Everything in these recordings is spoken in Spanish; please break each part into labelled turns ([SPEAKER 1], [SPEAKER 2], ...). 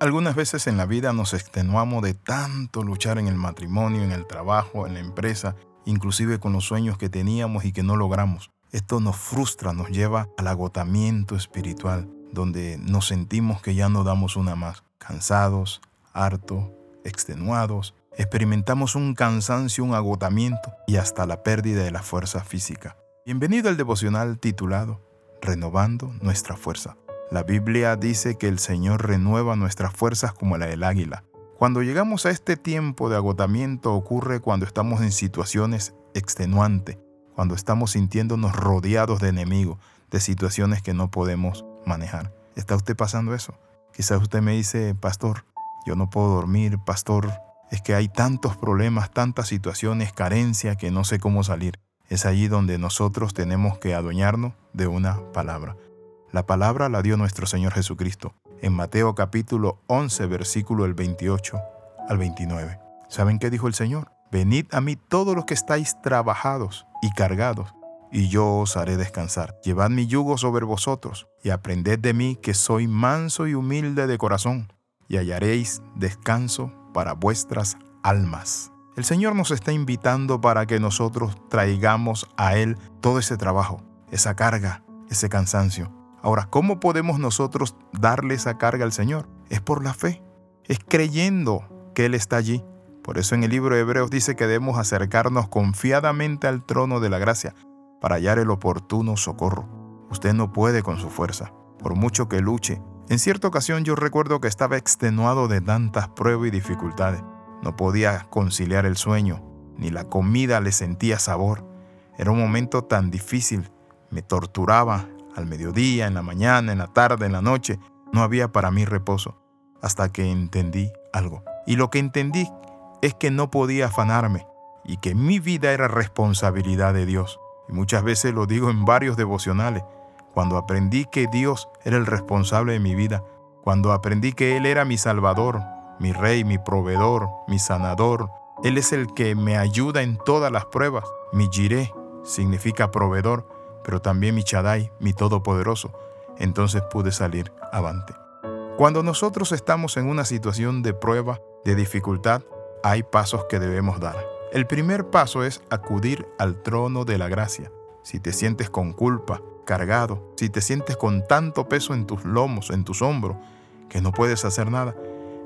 [SPEAKER 1] Algunas veces en la vida nos extenuamos de tanto luchar en el matrimonio, en el trabajo, en la empresa, inclusive con los sueños que teníamos y que no logramos. Esto nos frustra, nos lleva al agotamiento espiritual, donde nos sentimos que ya no damos una más, cansados, hartos, extenuados, experimentamos un cansancio, un agotamiento y hasta la pérdida de la fuerza física. Bienvenido al devocional titulado Renovando nuestra fuerza. La Biblia dice que el Señor renueva nuestras fuerzas como la del águila. Cuando llegamos a este tiempo de agotamiento ocurre cuando estamos en situaciones extenuantes, cuando estamos sintiéndonos rodeados de enemigos, de situaciones que no podemos manejar. ¿Está usted pasando eso? Quizás usted me dice, pastor, yo no puedo dormir, pastor, es que hay tantos problemas, tantas situaciones, carencia que no sé cómo salir. Es allí donde nosotros tenemos que adueñarnos de una palabra. La palabra la dio nuestro Señor Jesucristo en Mateo capítulo 11, versículo el 28 al 29. ¿Saben qué dijo el Señor? Venid a mí todos los que estáis trabajados y cargados, y yo os haré descansar. Llevad mi yugo sobre vosotros, y aprended de mí que soy manso y humilde de corazón, y hallaréis descanso para vuestras almas. El Señor nos está invitando para que nosotros traigamos a Él todo ese trabajo, esa carga, ese cansancio. Ahora, ¿cómo podemos nosotros darle esa carga al Señor? Es por la fe, es creyendo que Él está allí. Por eso en el libro de Hebreos dice que debemos acercarnos confiadamente al trono de la gracia para hallar el oportuno socorro. Usted no puede con su fuerza, por mucho que luche. En cierta ocasión yo recuerdo que estaba extenuado de tantas pruebas y dificultades. No podía conciliar el sueño, ni la comida le sentía sabor. Era un momento tan difícil, me torturaba al mediodía, en la mañana, en la tarde, en la noche. No había para mí reposo, hasta que entendí algo. Y lo que entendí es que no podía afanarme y que mi vida era responsabilidad de Dios. Y muchas veces lo digo en varios devocionales. Cuando aprendí que Dios era el responsable de mi vida, cuando aprendí que Él era mi Salvador, mi Rey, mi proveedor, mi sanador, Él es el que me ayuda en todas las pruebas. Mi Jiré significa proveedor pero también mi Chadai, mi Todopoderoso. Entonces pude salir avante. Cuando nosotros estamos en una situación de prueba, de dificultad, hay pasos que debemos dar. El primer paso es acudir al trono de la gracia. Si te sientes con culpa, cargado, si te sientes con tanto peso en tus lomos, en tus hombros, que no puedes hacer nada,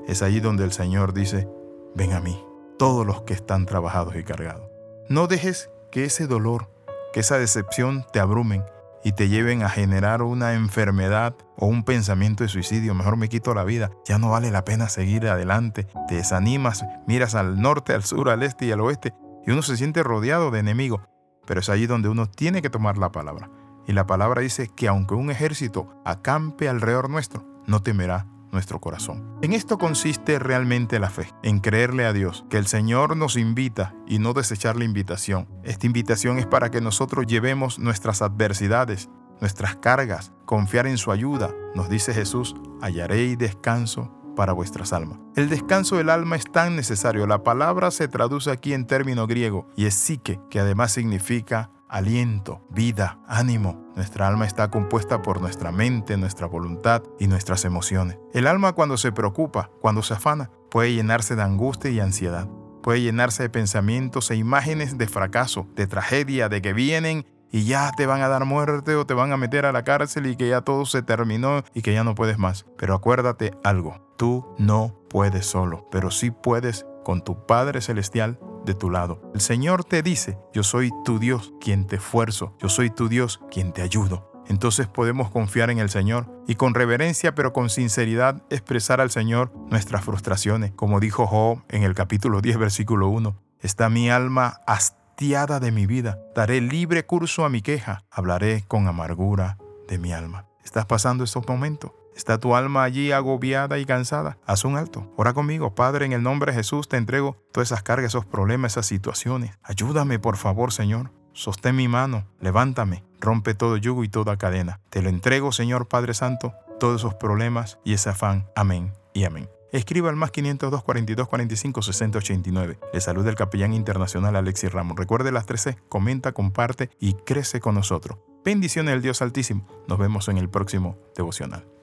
[SPEAKER 1] es allí donde el Señor dice, ven a mí, todos los que están trabajados y cargados. No dejes que ese dolor, que esa decepción te abrumen y te lleven a generar una enfermedad o un pensamiento de suicidio, mejor me quito la vida, ya no vale la pena seguir adelante, te desanimas, miras al norte, al sur, al este y al oeste y uno se siente rodeado de enemigos, pero es allí donde uno tiene que tomar la palabra. Y la palabra dice que aunque un ejército acampe alrededor nuestro, no temerá nuestro corazón. En esto consiste realmente la fe, en creerle a Dios, que el Señor nos invita y no desechar la invitación. Esta invitación es para que nosotros llevemos nuestras adversidades, nuestras cargas, confiar en su ayuda. Nos dice Jesús, hallaréis descanso para vuestras almas. El descanso del alma es tan necesario. La palabra se traduce aquí en término griego y es psique, que además significa aliento, vida, ánimo. Nuestra alma está compuesta por nuestra mente, nuestra voluntad y nuestras emociones. El alma cuando se preocupa, cuando se afana, puede llenarse de angustia y ansiedad. Puede llenarse de pensamientos e imágenes de fracaso, de tragedia, de que vienen y ya te van a dar muerte o te van a meter a la cárcel y que ya todo se terminó y que ya no puedes más. Pero acuérdate algo, tú no puedes solo, pero sí puedes con tu Padre Celestial de tu lado. El Señor te dice, yo soy tu Dios quien te esfuerzo, yo soy tu Dios quien te ayudo. Entonces podemos confiar en el Señor y con reverencia pero con sinceridad expresar al Señor nuestras frustraciones. Como dijo Job en el capítulo 10 versículo 1, está mi alma hastiada de mi vida, daré libre curso a mi queja, hablaré con amargura de mi alma. ¿Estás pasando estos momentos? ¿Está tu alma allí agobiada y cansada? Haz un alto. Ora conmigo, Padre, en el nombre de Jesús te entrego todas esas cargas, esos problemas, esas situaciones. Ayúdame, por favor, Señor. Sostén mi mano, levántame, rompe todo yugo y toda cadena. Te lo entrego, Señor Padre Santo, todos esos problemas y ese afán. Amén y amén. Escriba al más 502 42 45 60 89. Le saluda el capellán internacional Alexis Ramos. Recuerde las 13, comenta, comparte y crece con nosotros. Bendiciones del Dios Altísimo. Nos vemos en el próximo devocional.